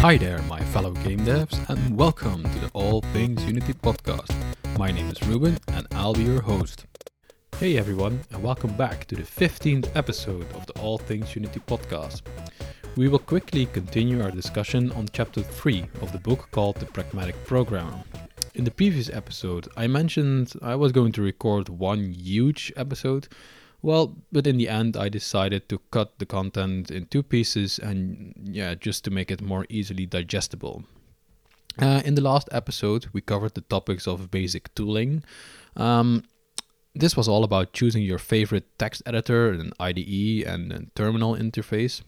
Hi there, my fellow game devs, and welcome to the All Things Unity podcast. My name is Ruben, and I'll be your host. Hey everyone, and welcome back to the 15th episode of the All Things Unity podcast. We will quickly continue our discussion on chapter 3 of the book called The Pragmatic Programmer. In the previous episode, I mentioned I was going to record one huge episode well, but in the end, I decided to cut the content in two pieces and, yeah, just to make it more easily digestible. Uh, in the last episode, we covered the topics of basic tooling. Um, this was all about choosing your favorite text editor, an IDE, and a terminal interface.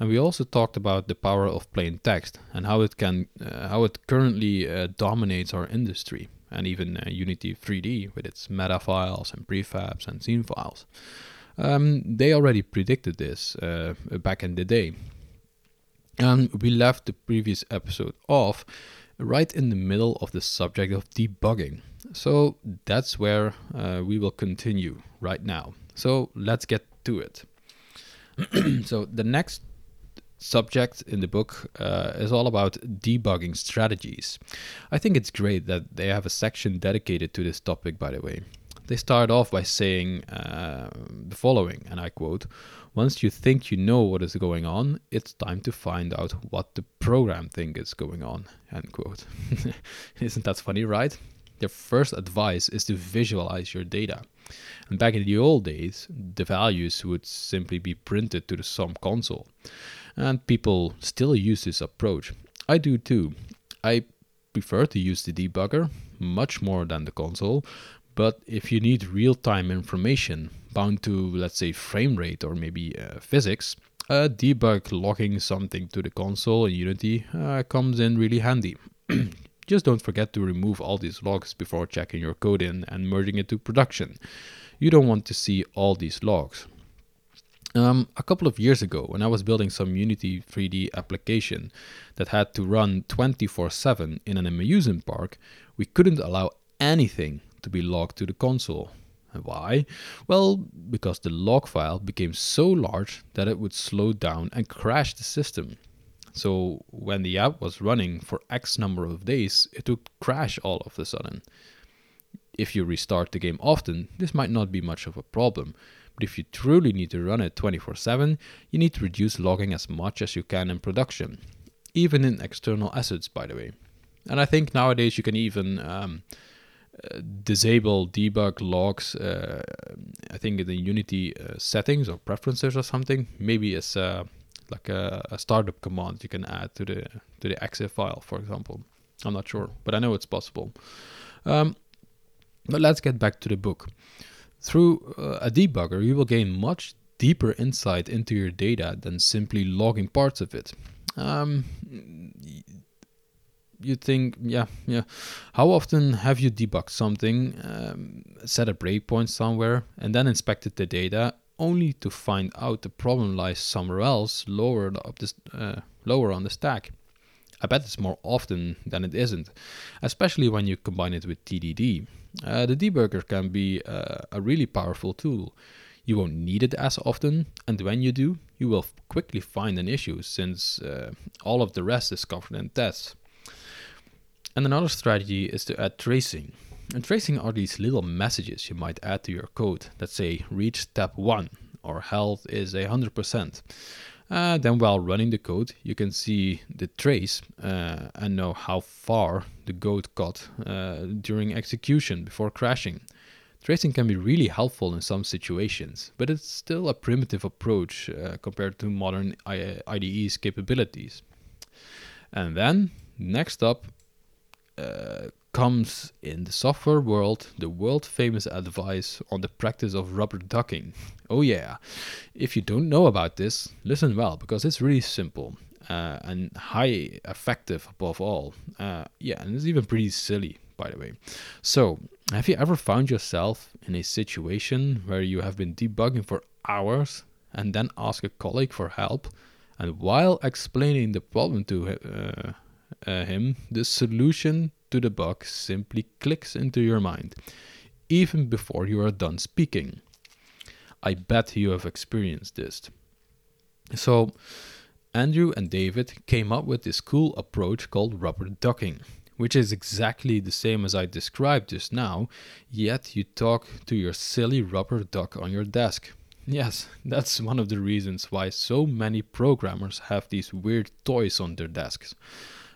And we also talked about the power of plain text and how it can, uh, how it currently uh, dominates our industry and even uh, Unity 3D with its meta files and prefabs and scene files. Um, they already predicted this uh, back in the day. And we left the previous episode off right in the middle of the subject of debugging. So that's where uh, we will continue right now. So let's get to it. so the next subject in the book uh, is all about debugging strategies. I think it's great that they have a section dedicated to this topic, by the way. They start off by saying uh, the following, and I quote Once you think you know what is going on, it's time to find out what the program thinks is going on. End quote. Isn't that funny, right? Their first advice is to visualize your data. And back in the old days, the values would simply be printed to the SOM console and people still use this approach. I do too. I prefer to use the debugger much more than the console, but if you need real time information bound to, let's say, frame rate or maybe uh, physics, uh, debug logging something to the console in Unity uh, comes in really handy. Just don't forget to remove all these logs before checking your code in and merging it to production. You don't want to see all these logs. Um, a couple of years ago, when I was building some Unity 3D application that had to run 24 7 in an amusement park, we couldn't allow anything to be logged to the console. Why? Well, because the log file became so large that it would slow down and crash the system. So, when the app was running for X number of days, it would crash all of a sudden. If you restart the game often, this might not be much of a problem, but if you truly need to run it 24 7, you need to reduce logging as much as you can in production, even in external assets, by the way. And I think nowadays you can even um, uh, disable debug logs, uh, I think in the Unity uh, settings or preferences or something. Maybe it's uh, like a, a, startup command you can add to the to the EXE file, for example. I'm not sure, but I know it's possible. Um, but let's get back to the book. Through uh, a debugger, you will gain much deeper insight into your data than simply logging parts of it. Um, you think, yeah, yeah. How often have you debugged something, um, set a breakpoint somewhere, and then inspected the data, only to find out the problem lies somewhere else, lower up this, uh, lower on the stack? I bet it's more often than it isn't, especially when you combine it with TDD. Uh, the debugger can be uh, a really powerful tool. You won't need it as often, and when you do, you will quickly find an issue since uh, all of the rest is covered in tests. And another strategy is to add tracing. And tracing are these little messages you might add to your code that say reach step 1 or health is 100%. Uh, then while running the code, you can see the trace uh, and know how far the code got uh, during execution before crashing. Tracing can be really helpful in some situations, but it's still a primitive approach uh, compared to modern IDE's capabilities. And then, next up, uh, comes in the software world the world famous advice on the practice of rubber ducking. Oh, yeah. If you don't know about this, listen well because it's really simple uh, and high effective above all. Uh, yeah, and it's even pretty silly, by the way. So, have you ever found yourself in a situation where you have been debugging for hours and then ask a colleague for help? And while explaining the problem to uh, uh him, the solution to the bug simply clicks into your mind, even before you are done speaking. I bet you have experienced this. So, Andrew and David came up with this cool approach called rubber ducking, which is exactly the same as I described just now, yet you talk to your silly rubber duck on your desk. Yes, that's one of the reasons why so many programmers have these weird toys on their desks.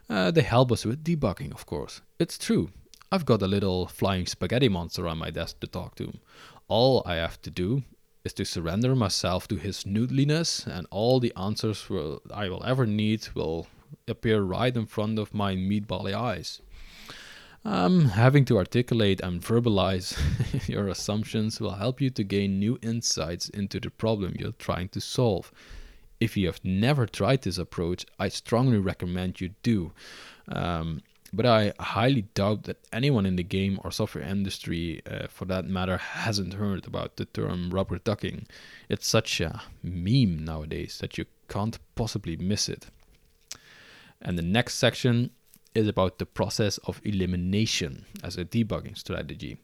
Uh, they help us with debugging, of course. It's true. I've got a little flying spaghetti monster on my desk to talk to. All I have to do is to surrender myself to his noodliness, and all the answers will, I will ever need will appear right in front of my meatbally eyes. Um, having to articulate and verbalize your assumptions will help you to gain new insights into the problem you're trying to solve. If you have never tried this approach, I strongly recommend you do. Um, but I highly doubt that anyone in the game or software industry, uh, for that matter, hasn't heard about the term rubber ducking. It's such a meme nowadays that you can't possibly miss it. And the next section is about the process of elimination as a debugging strategy.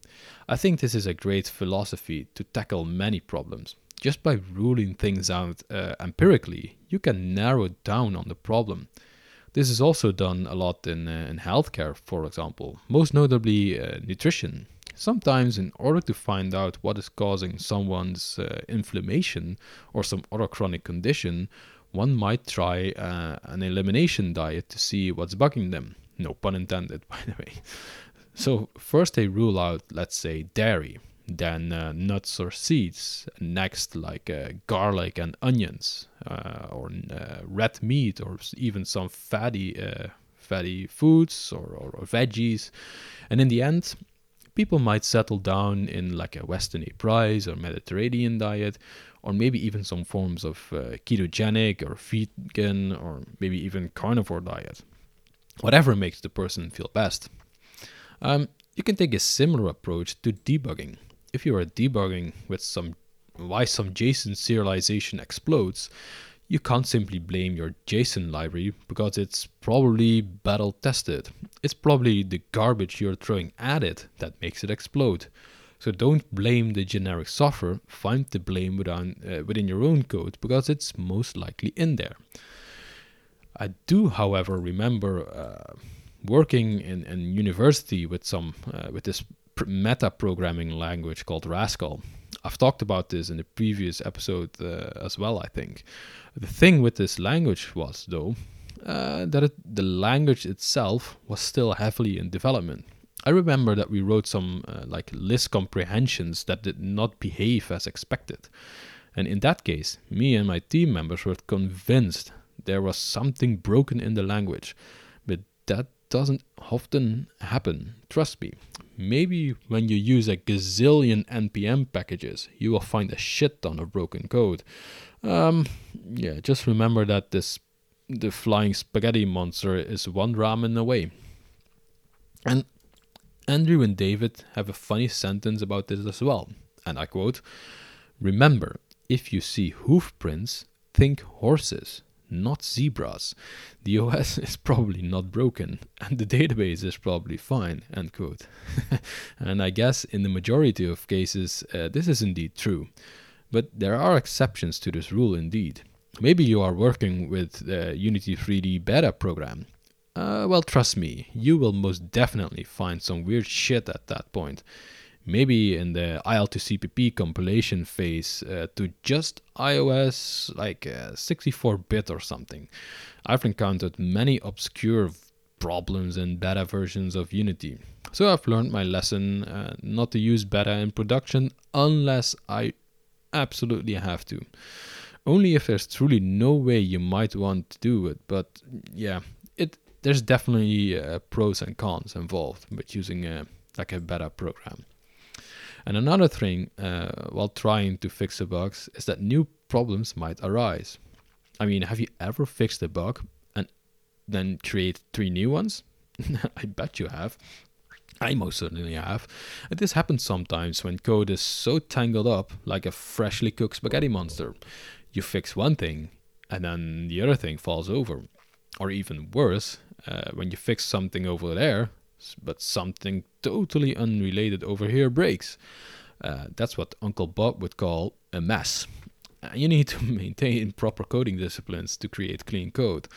I think this is a great philosophy to tackle many problems. Just by ruling things out uh, empirically, you can narrow down on the problem. This is also done a lot in, uh, in healthcare, for example, most notably uh, nutrition. Sometimes, in order to find out what is causing someone's uh, inflammation or some other chronic condition, one might try uh, an elimination diet to see what's bugging them. No pun intended, by the way. So, first they rule out, let's say, dairy, then uh, nuts or seeds, next, like uh, garlic and onions, uh, or uh, red meat, or even some fatty, uh, fatty foods or, or, or veggies. And in the end, people might settle down in like a Weston Price or Mediterranean diet, or maybe even some forms of uh, ketogenic or vegan or maybe even carnivore diet. Whatever makes the person feel best. Um, you can take a similar approach to debugging. If you are debugging with some why some JSON serialization explodes, you can't simply blame your JSON library because it's probably battle tested. It's probably the garbage you're throwing at it that makes it explode. So don't blame the generic software, find the blame within, uh, within your own code because it's most likely in there. I do, however, remember uh, working in, in university with some uh, with this meta programming language called Rascal. I've talked about this in the previous episode uh, as well, I think. The thing with this language was, though, uh, that it, the language itself was still heavily in development. I remember that we wrote some uh, like list comprehensions that did not behave as expected. And in that case, me and my team members were convinced there was something broken in the language. But that doesn't often happen, trust me. Maybe when you use a gazillion npm packages, you will find a shit ton of broken code. Um, yeah, just remember that this the flying spaghetti monster is one ramen away. And Andrew and David have a funny sentence about this as well. And I quote Remember, if you see hoof prints, think horses, not zebras. The OS is probably not broken, and the database is probably fine. End quote. and I guess in the majority of cases, uh, this is indeed true. But there are exceptions to this rule indeed. Maybe you are working with the Unity 3D beta program uh, well, trust me, you will most definitely find some weird shit at that point. Maybe in the IL2CPP compilation phase uh, to just iOS like 64 uh, bit or something. I've encountered many obscure problems in beta versions of Unity. So I've learned my lesson uh, not to use beta in production unless I absolutely have to. Only if there's truly no way you might want to do it, but yeah, it there's definitely uh, pros and cons involved with using a, like a beta program. And another thing uh, while trying to fix a bug is that new problems might arise. I mean, have you ever fixed a bug and then create three new ones? I bet you have. I most certainly have. And this happens sometimes when code is so tangled up like a freshly cooked spaghetti monster. You fix one thing and then the other thing falls over. Or even worse, uh, when you fix something over there, but something totally unrelated over here breaks. Uh, that's what Uncle Bob would call a mess. you need to maintain proper coding disciplines to create clean code.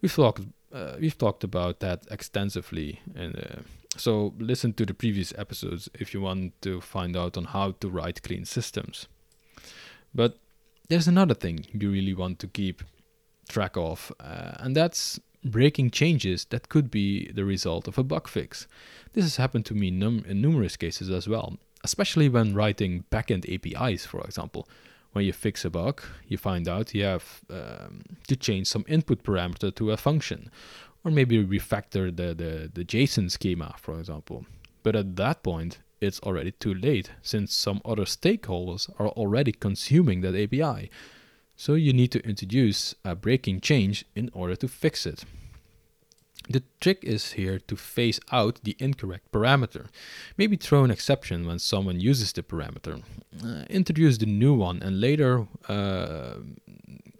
We've talked uh, we've talked about that extensively, and uh, so listen to the previous episodes if you want to find out on how to write clean systems. But there's another thing you really want to keep track of, uh, and that's breaking changes that could be the result of a bug fix. This has happened to me num- in numerous cases as well, especially when writing backend APIs, for example. When you fix a bug, you find out you have um, to change some input parameter to a function, or maybe refactor the, the, the JSON schema, for example. But at that point, it's already too late, since some other stakeholders are already consuming that API. So you need to introduce a breaking change in order to fix it. The trick is here to phase out the incorrect parameter. Maybe throw an exception when someone uses the parameter. Uh, introduce the new one and later uh,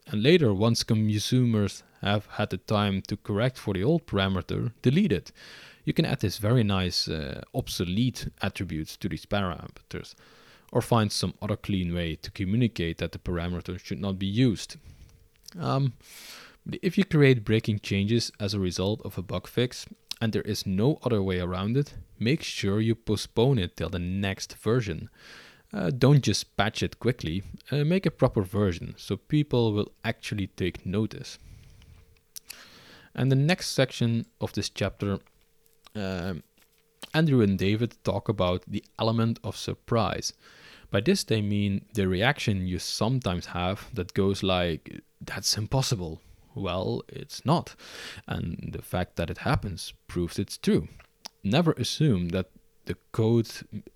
and later once consumers have had the time to correct for the old parameter, delete it. You can add this very nice uh, obsolete attributes to these parameters or find some other clean way to communicate that the parameter should not be used. Um, if you create breaking changes as a result of a bug fix and there is no other way around it, make sure you postpone it till the next version. Uh, don't just patch it quickly, uh, make a proper version so people will actually take notice. And the next section of this chapter um, Andrew and David talk about the element of surprise. By this, they mean the reaction you sometimes have that goes like, That's impossible. Well, it's not. And the fact that it happens proves it's true. Never assume that the code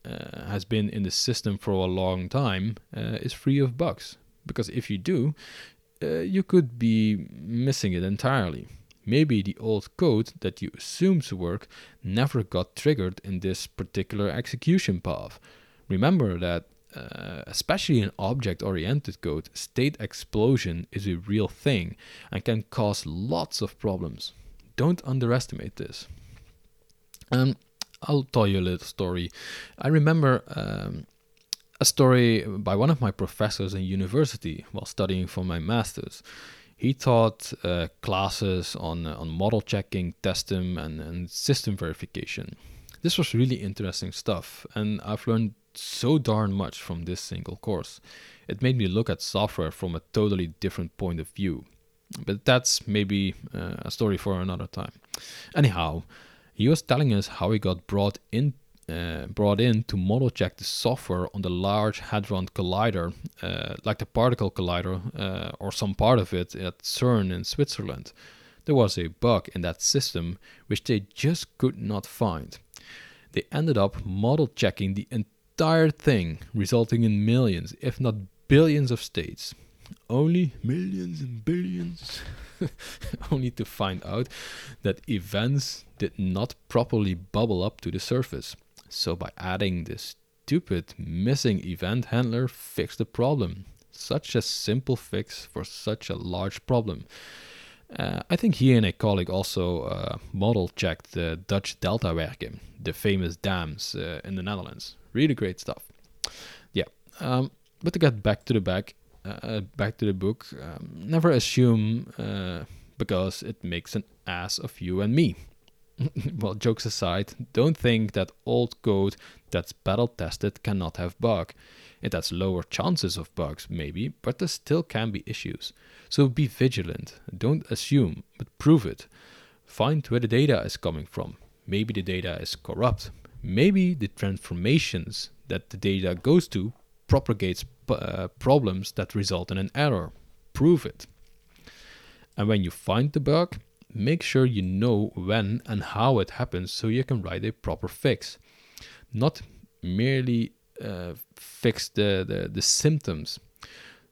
uh, has been in the system for a long time uh, is free of bugs. Because if you do, uh, you could be missing it entirely. Maybe the old code that you assume to work never got triggered in this particular execution path. Remember that, uh, especially in object oriented code, state explosion is a real thing and can cause lots of problems. Don't underestimate this. Um, I'll tell you a little story. I remember um, a story by one of my professors in university while studying for my master's he taught uh, classes on uh, on model checking, testing, and, and system verification. This was really interesting stuff, and I've learned so darn much from this single course. It made me look at software from a totally different point of view. But that's maybe uh, a story for another time. Anyhow, he was telling us how he got brought in uh, brought in to model check the software on the Large Hadron Collider, uh, like the Particle Collider uh, or some part of it at CERN in Switzerland. There was a bug in that system which they just could not find. They ended up model checking the entire thing, resulting in millions, if not billions, of states. Only millions and billions. only to find out that events did not properly bubble up to the surface. So by adding this stupid missing event handler fixed the problem. Such a simple fix for such a large problem. Uh, I think he and a colleague also uh, model checked the Dutch Delta Deltawerken, the famous dams uh, in the Netherlands. Really great stuff. Yeah, um, but to get back to the back, uh, back to the book, um, never assume uh, because it makes an ass of you and me. well, jokes aside, don't think that old code that's battle tested cannot have bug. It has lower chances of bugs, maybe, but there still can be issues. So be vigilant. Don't assume, but prove it. Find where the data is coming from. Maybe the data is corrupt. Maybe the transformations that the data goes to propagates uh, problems that result in an error. Prove it. And when you find the bug, make sure you know when and how it happens so you can write a proper fix. Not merely uh, fix the, the, the symptoms.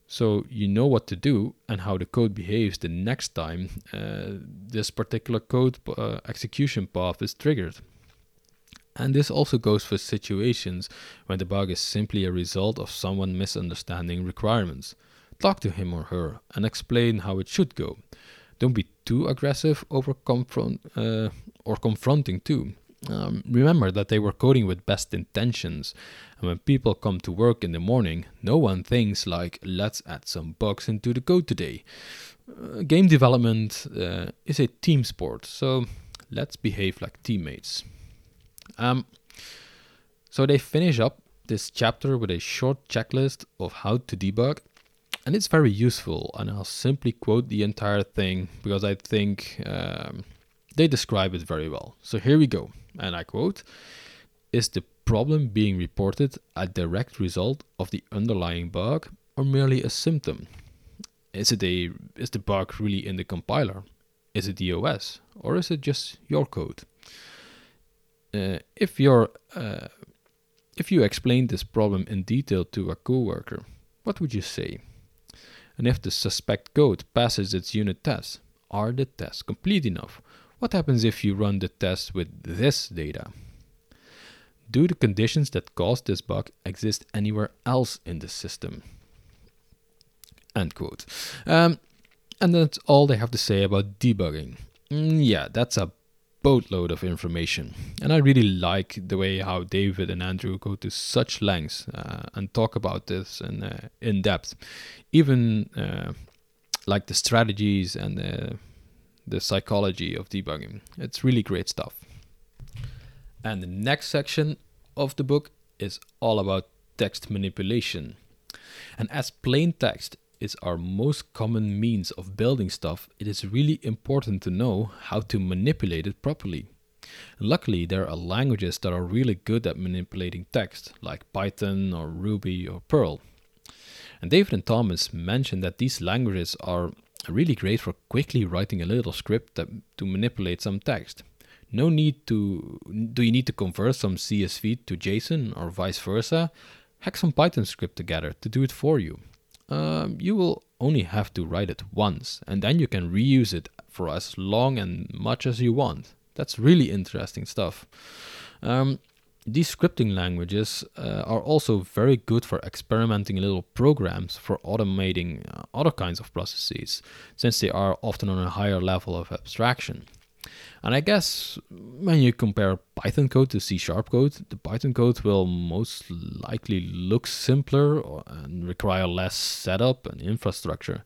So you know what to do and how the code behaves the next time uh, this particular code uh, execution path is triggered. And this also goes for situations when the bug is simply a result of someone misunderstanding requirements. Talk to him or her and explain how it should go. Don't be too aggressive over confront uh, or confronting too. Um, remember that they were coding with best intentions, and when people come to work in the morning, no one thinks like, let's add some bugs into the code today. Uh, game development uh, is a team sport, so let's behave like teammates. Um, so they finish up this chapter with a short checklist of how to debug, and it's very useful. And I'll simply quote the entire thing because I think um, they describe it very well. So here we go, and I quote Is the problem being reported a direct result of the underlying bug or merely a symptom? Is it a is the bug really in the compiler? Is it the OS or is it just your code? Uh, if you're uh, if you explain this problem in detail to a coworker, what would you say? And if the suspect code passes its unit tests, are the tests complete enough? What happens if you run the test with this data? Do the conditions that caused this bug exist anywhere else in the system? End quote. Um, and that's all they have to say about debugging. Mm, yeah, that's a boatload of information. And I really like the way how David and Andrew go to such lengths uh, and talk about this in, uh, in depth. Even uh, like the strategies and the, psychology of debugging. It's really great stuff. And the next section of the book is all about text manipulation. And as plain text is our most common means of building stuff, it is really important to know how to manipulate it properly. Luckily, there are languages that are really good at manipulating text, like Python or Ruby or Perl. And David and Thomas mentioned that these languages are really great for quickly writing a little script that, to manipulate some text. No need to do you need to convert some CSV to JSON or vice versa. Hack some Python script together to do it for you um, you will only have to write it once, and then you can reuse it for as long and much as you want. That's really interesting stuff. Um, these scripting languages uh, are also very good for experimenting little programs for automating uh, other kinds of processes, since they are often on a higher level of abstraction. And I guess when you compare Python code to C sharp code, the Python code will most likely look simpler and require less setup and infrastructure.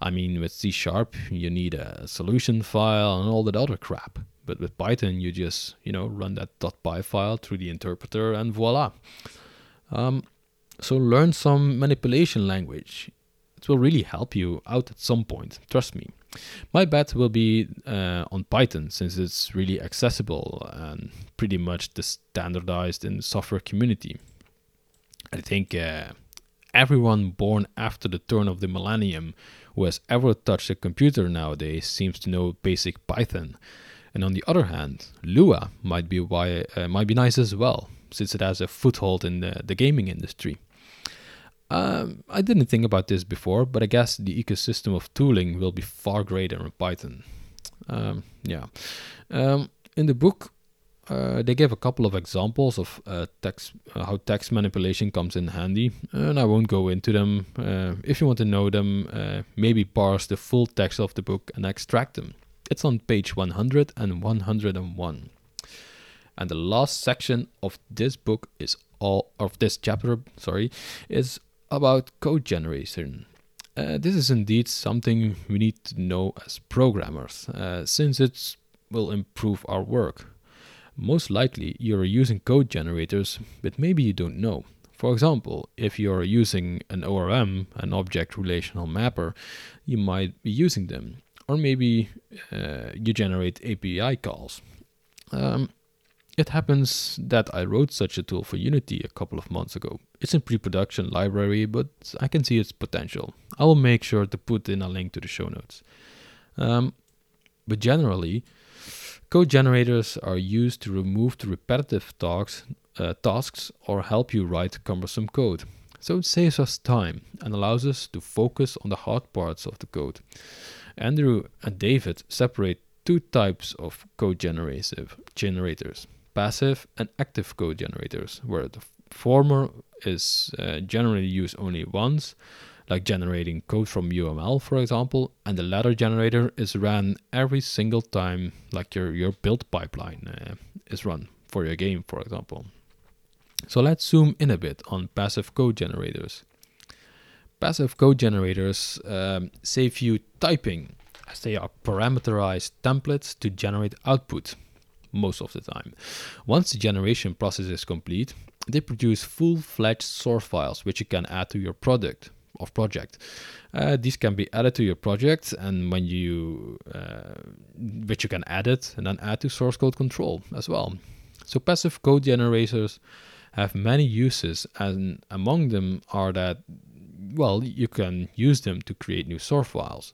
I mean, with C sharp, you need a solution file and all that other crap. But with Python, you just, you know, run that .py file through the interpreter and voila. Um, so learn some manipulation language. It will really help you out at some point, trust me. My bet will be uh, on Python since it's really accessible and pretty much the standardized in the software community. I think uh, everyone born after the turn of the millennium who has ever touched a computer nowadays seems to know basic Python. And on the other hand, Lua might be why, uh, might be nice as well, since it has a foothold in the, the gaming industry. Um, I didn't think about this before, but I guess the ecosystem of tooling will be far greater in Python. Um, yeah. Um, in the book, uh, they give a couple of examples of uh, text, uh, how text manipulation comes in handy, and I won't go into them. Uh, if you want to know them, uh, maybe parse the full text of the book and extract them. It's on page 100 and 101. And the last section of this book is all of this chapter, sorry, is about code generation. Uh, this is indeed something we need to know as programmers, uh, since it will improve our work. Most likely, you're using code generators, but maybe you don't know. For example, if you're using an ORM, an object relational mapper, you might be using them. Or maybe uh, you generate API calls. Um, it happens that I wrote such a tool for Unity a couple of months ago. It's in pre-production library, but I can see its potential. I will make sure to put in a link to the show notes. Um, but generally, code generators are used to remove the repetitive uh, tasks or help you write cumbersome code. So it saves us time and allows us to focus on the hard parts of the code. Andrew and David separate two types of code generative generators passive and active code generators, where the former is uh, generally used only once, like generating code from UML, for example, and the latter generator is ran every single time, like your, your build pipeline uh, is run, for your game, for example. So let's zoom in a bit on passive code generators. Passive code generators um, save you typing as they are parameterized templates to generate output most of the time. Once the generation process is complete, they produce full-fledged source files which you can add to your product or project. Uh, these can be added to your project, and when you, uh, which you can edit and then add to source code control as well. So passive code generators have many uses, and among them are that, well, you can use them to create new source files,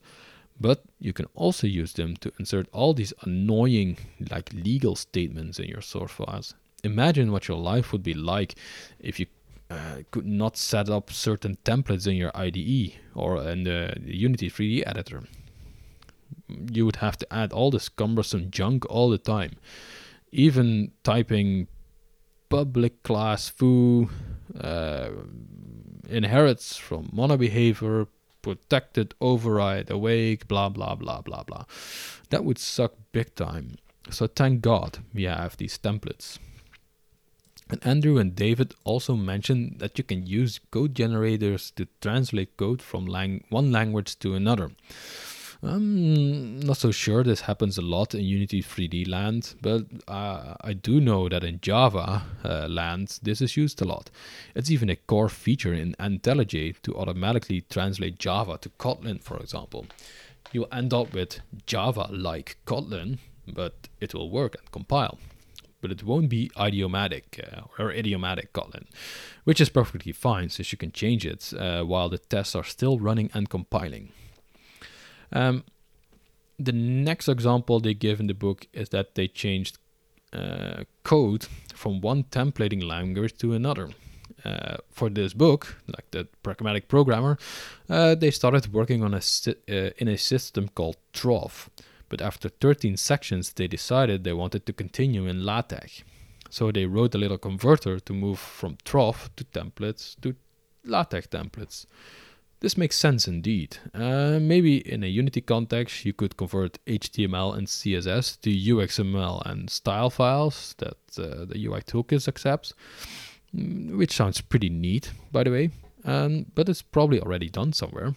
but you can also use them to insert all these annoying, like legal statements in your source files. Imagine what your life would be like if you uh, could not set up certain templates in your IDE or in the Unity 3D editor. You would have to add all this cumbersome junk all the time. Even typing public class foo uh, inherits from monobehavior, protected override, awake, blah blah blah blah blah. That would suck big time. So thank God we have these templates. And Andrew and David also mentioned that you can use code generators to translate code from lang- one language to another. I'm not so sure this happens a lot in Unity 3D land, but uh, I do know that in Java uh, land this is used a lot. It's even a core feature in IntelliJ to automatically translate Java to Kotlin, for example. You'll end up with Java like Kotlin, but it will work and compile. But it won't be idiomatic uh, or idiomatic Kotlin, which is perfectly fine since you can change it uh, while the tests are still running and compiling. Um, the next example they give in the book is that they changed uh, code from one templating language to another. Uh, for this book, like the pragmatic programmer, uh, they started working on a si- uh, in a system called troff. But after 13 sections, they decided they wanted to continue in LaTeX. So they wrote a little converter to move from troff to templates to LaTeX templates. This makes sense indeed. Uh, maybe in a Unity context, you could convert HTML and CSS to UXML and style files that uh, the UI toolkit accepts, mm, which sounds pretty neat, by the way. Um, but it's probably already done somewhere.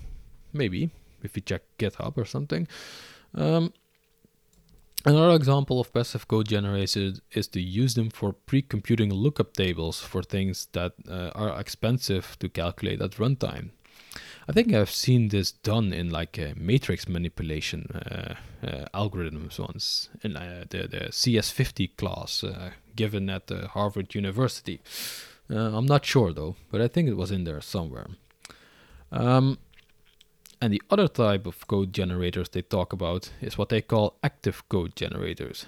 Maybe if you check GitHub or something. Um, Another example of passive code generators is to use them for pre-computing lookup tables for things that uh, are expensive to calculate at runtime. I think I've seen this done in like a matrix manipulation uh, uh, algorithms once in uh, the, the CS50 class uh, given at Harvard University. Uh, I'm not sure though, but I think it was in there somewhere. Um, and the other type of code generators they talk about is what they call active code generators.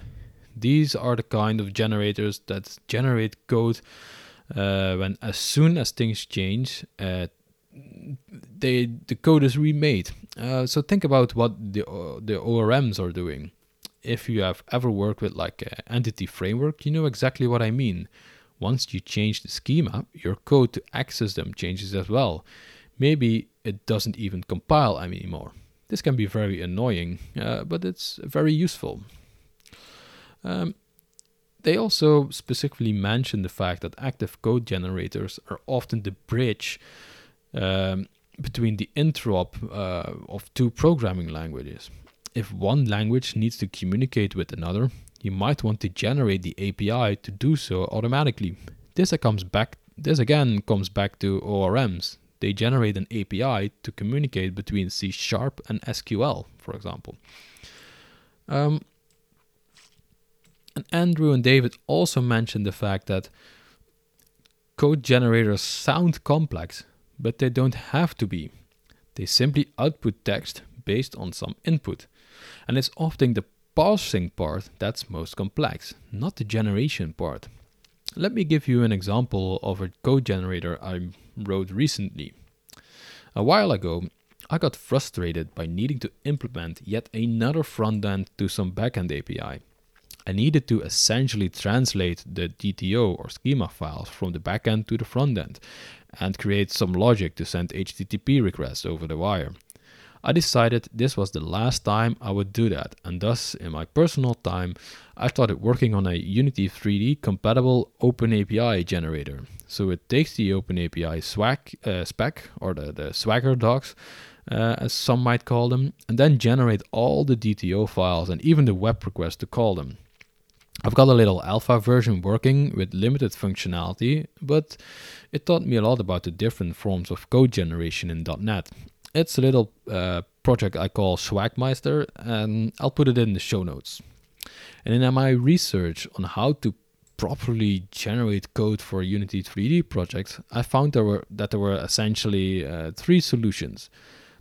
These are the kind of generators that generate code uh, when as soon as things change, uh, they the code is remade. Uh, so think about what the uh, the ORMs are doing. If you have ever worked with like an entity framework, you know exactly what I mean. Once you change the schema, your code to access them changes as well. Maybe it doesn't even compile anymore. This can be very annoying, uh, but it's very useful. Um, they also specifically mention the fact that active code generators are often the bridge um, between the interop uh, of two programming languages. If one language needs to communicate with another, you might want to generate the API to do so automatically. This comes back. This again comes back to ORMs. They generate an API to communicate between C Sharp and SQL, for example. Um, and Andrew and David also mentioned the fact that code generators sound complex, but they don't have to be. They simply output text based on some input. And it's often the parsing part that's most complex, not the generation part. Let me give you an example of a code generator I wrote recently. A while ago, I got frustrated by needing to implement yet another front end to some backend API. I needed to essentially translate the DTO or schema files from the backend to the front end and create some logic to send HTTP requests over the wire. I decided this was the last time I would do that, and thus, in my personal time, I started working on a Unity 3D compatible OpenAPI generator. So it takes the OpenAPI swag, uh, spec, or the, the Swagger docs, uh, as some might call them, and then generate all the DTO files and even the web requests to call them. I've got a little alpha version working with limited functionality, but it taught me a lot about the different forms of code generation in .NET. It's a little uh, project I call SjwagMeister, and I'll put it in the show notes. And in my research on how to properly generate code for Unity 3D projects, I found there were that there were essentially uh, three solutions.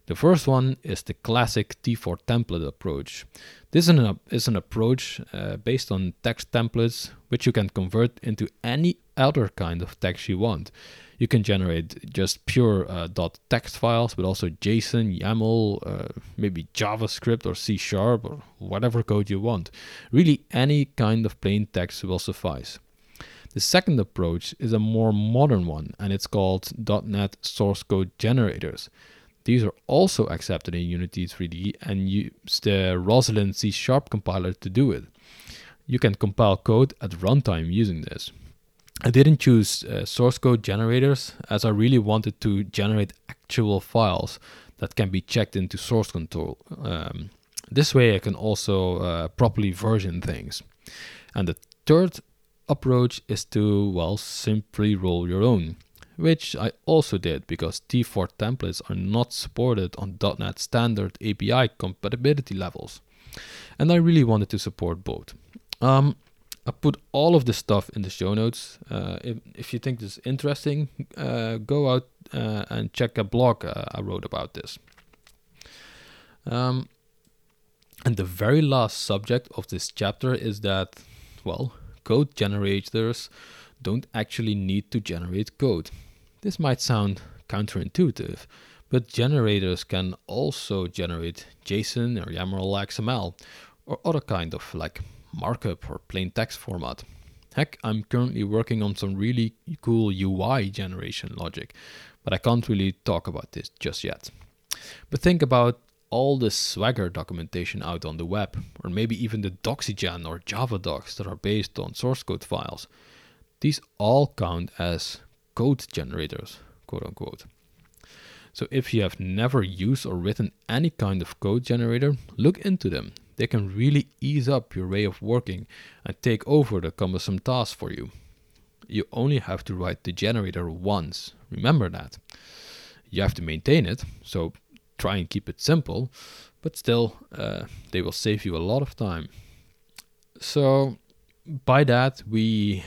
The first one is the classic T4 template approach. This is an, approach uh, based on text templates, which you can convert into any other kind of text you want. You can generate just pure uh, .text files, but also JSON, YAML, uh, maybe JavaScript or C Sharp or whatever code you want. Really, any kind of plain text will suffice. The second approach is a more modern one, and it's called .NET Source Code Generators. These are also accepted in Unity 3D and use the Roslyn C Sharp compiler to do it. You can compile code at runtime using this. I didn't choose uh, source code generators as I really wanted to generate actual files that can be checked into source control. Um, this way I can also uh, properly version things. And the third approach is to, well, simply roll your own which I also did because T4 templates are not supported on .NET standard API compatibility levels. And I really wanted to support both. Um, I put all of this stuff in the show notes. Uh, if, if, you think this is interesting, uh, go out uh, and check a blog uh, I wrote about this. Um, and the very last subject of this chapter is that, well, code generators don't actually need to generate code. This might sound counterintuitive, but generators can also generate JSON or YAML or XML or other kind of like markup or plain text format. Heck, I'm currently working on some really cool UI generation logic, but I can't really talk about this just yet. But think about all the Swagger documentation out on the web, or maybe even the Doxygen or Java docs that are based on source code files. These all count as code generators, quote unquote. So if you have never used or written any kind of code generator, look into them. They can really ease up your way of working and take over the cumbersome tasks for you. You only have to write the generator once. Remember that. You have to maintain it, so try and keep it simple, but still, uh, they will save you a lot of time. So, by that, we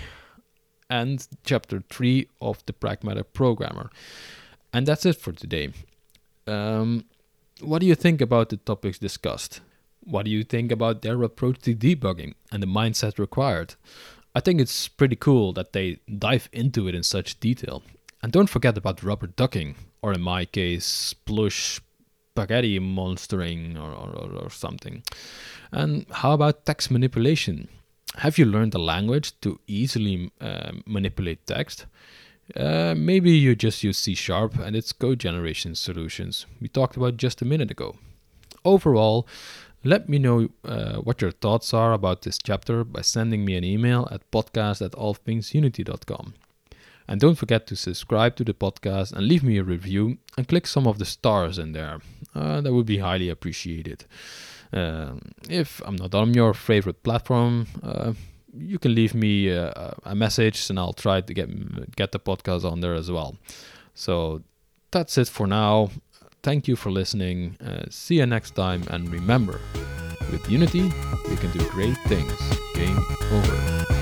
and chapter 3 of the Pragmatic Programmer. And that's it for today. Um, what do you think about the topics discussed? What do you think about their approach to debugging and the mindset required? I think it's pretty cool that they dive into it in such detail. And don't forget about rubber ducking, or in my case, splush spaghetti monstering or, or, or something. And how about text manipulation? Have you learned the language to easily uh, manipulate text? Uh, maybe you just use C Sharp and its code generation solutions we talked about just a minute ago. Overall, let me know uh, what your thoughts are about this chapter by sending me an email at podcast at allthingsunity.com. And don't forget to subscribe to the podcast and leave me a review and click some of the stars in there. Uh, that would be highly appreciated. Um, if I'm not on your favorite platform, uh, you can leave me a, a, message and I'll try to get get the podcast on there as well. So that's it for now. Thank you for listening. Uh, see you next time, and remember, with Unity, you can do great things. Game over.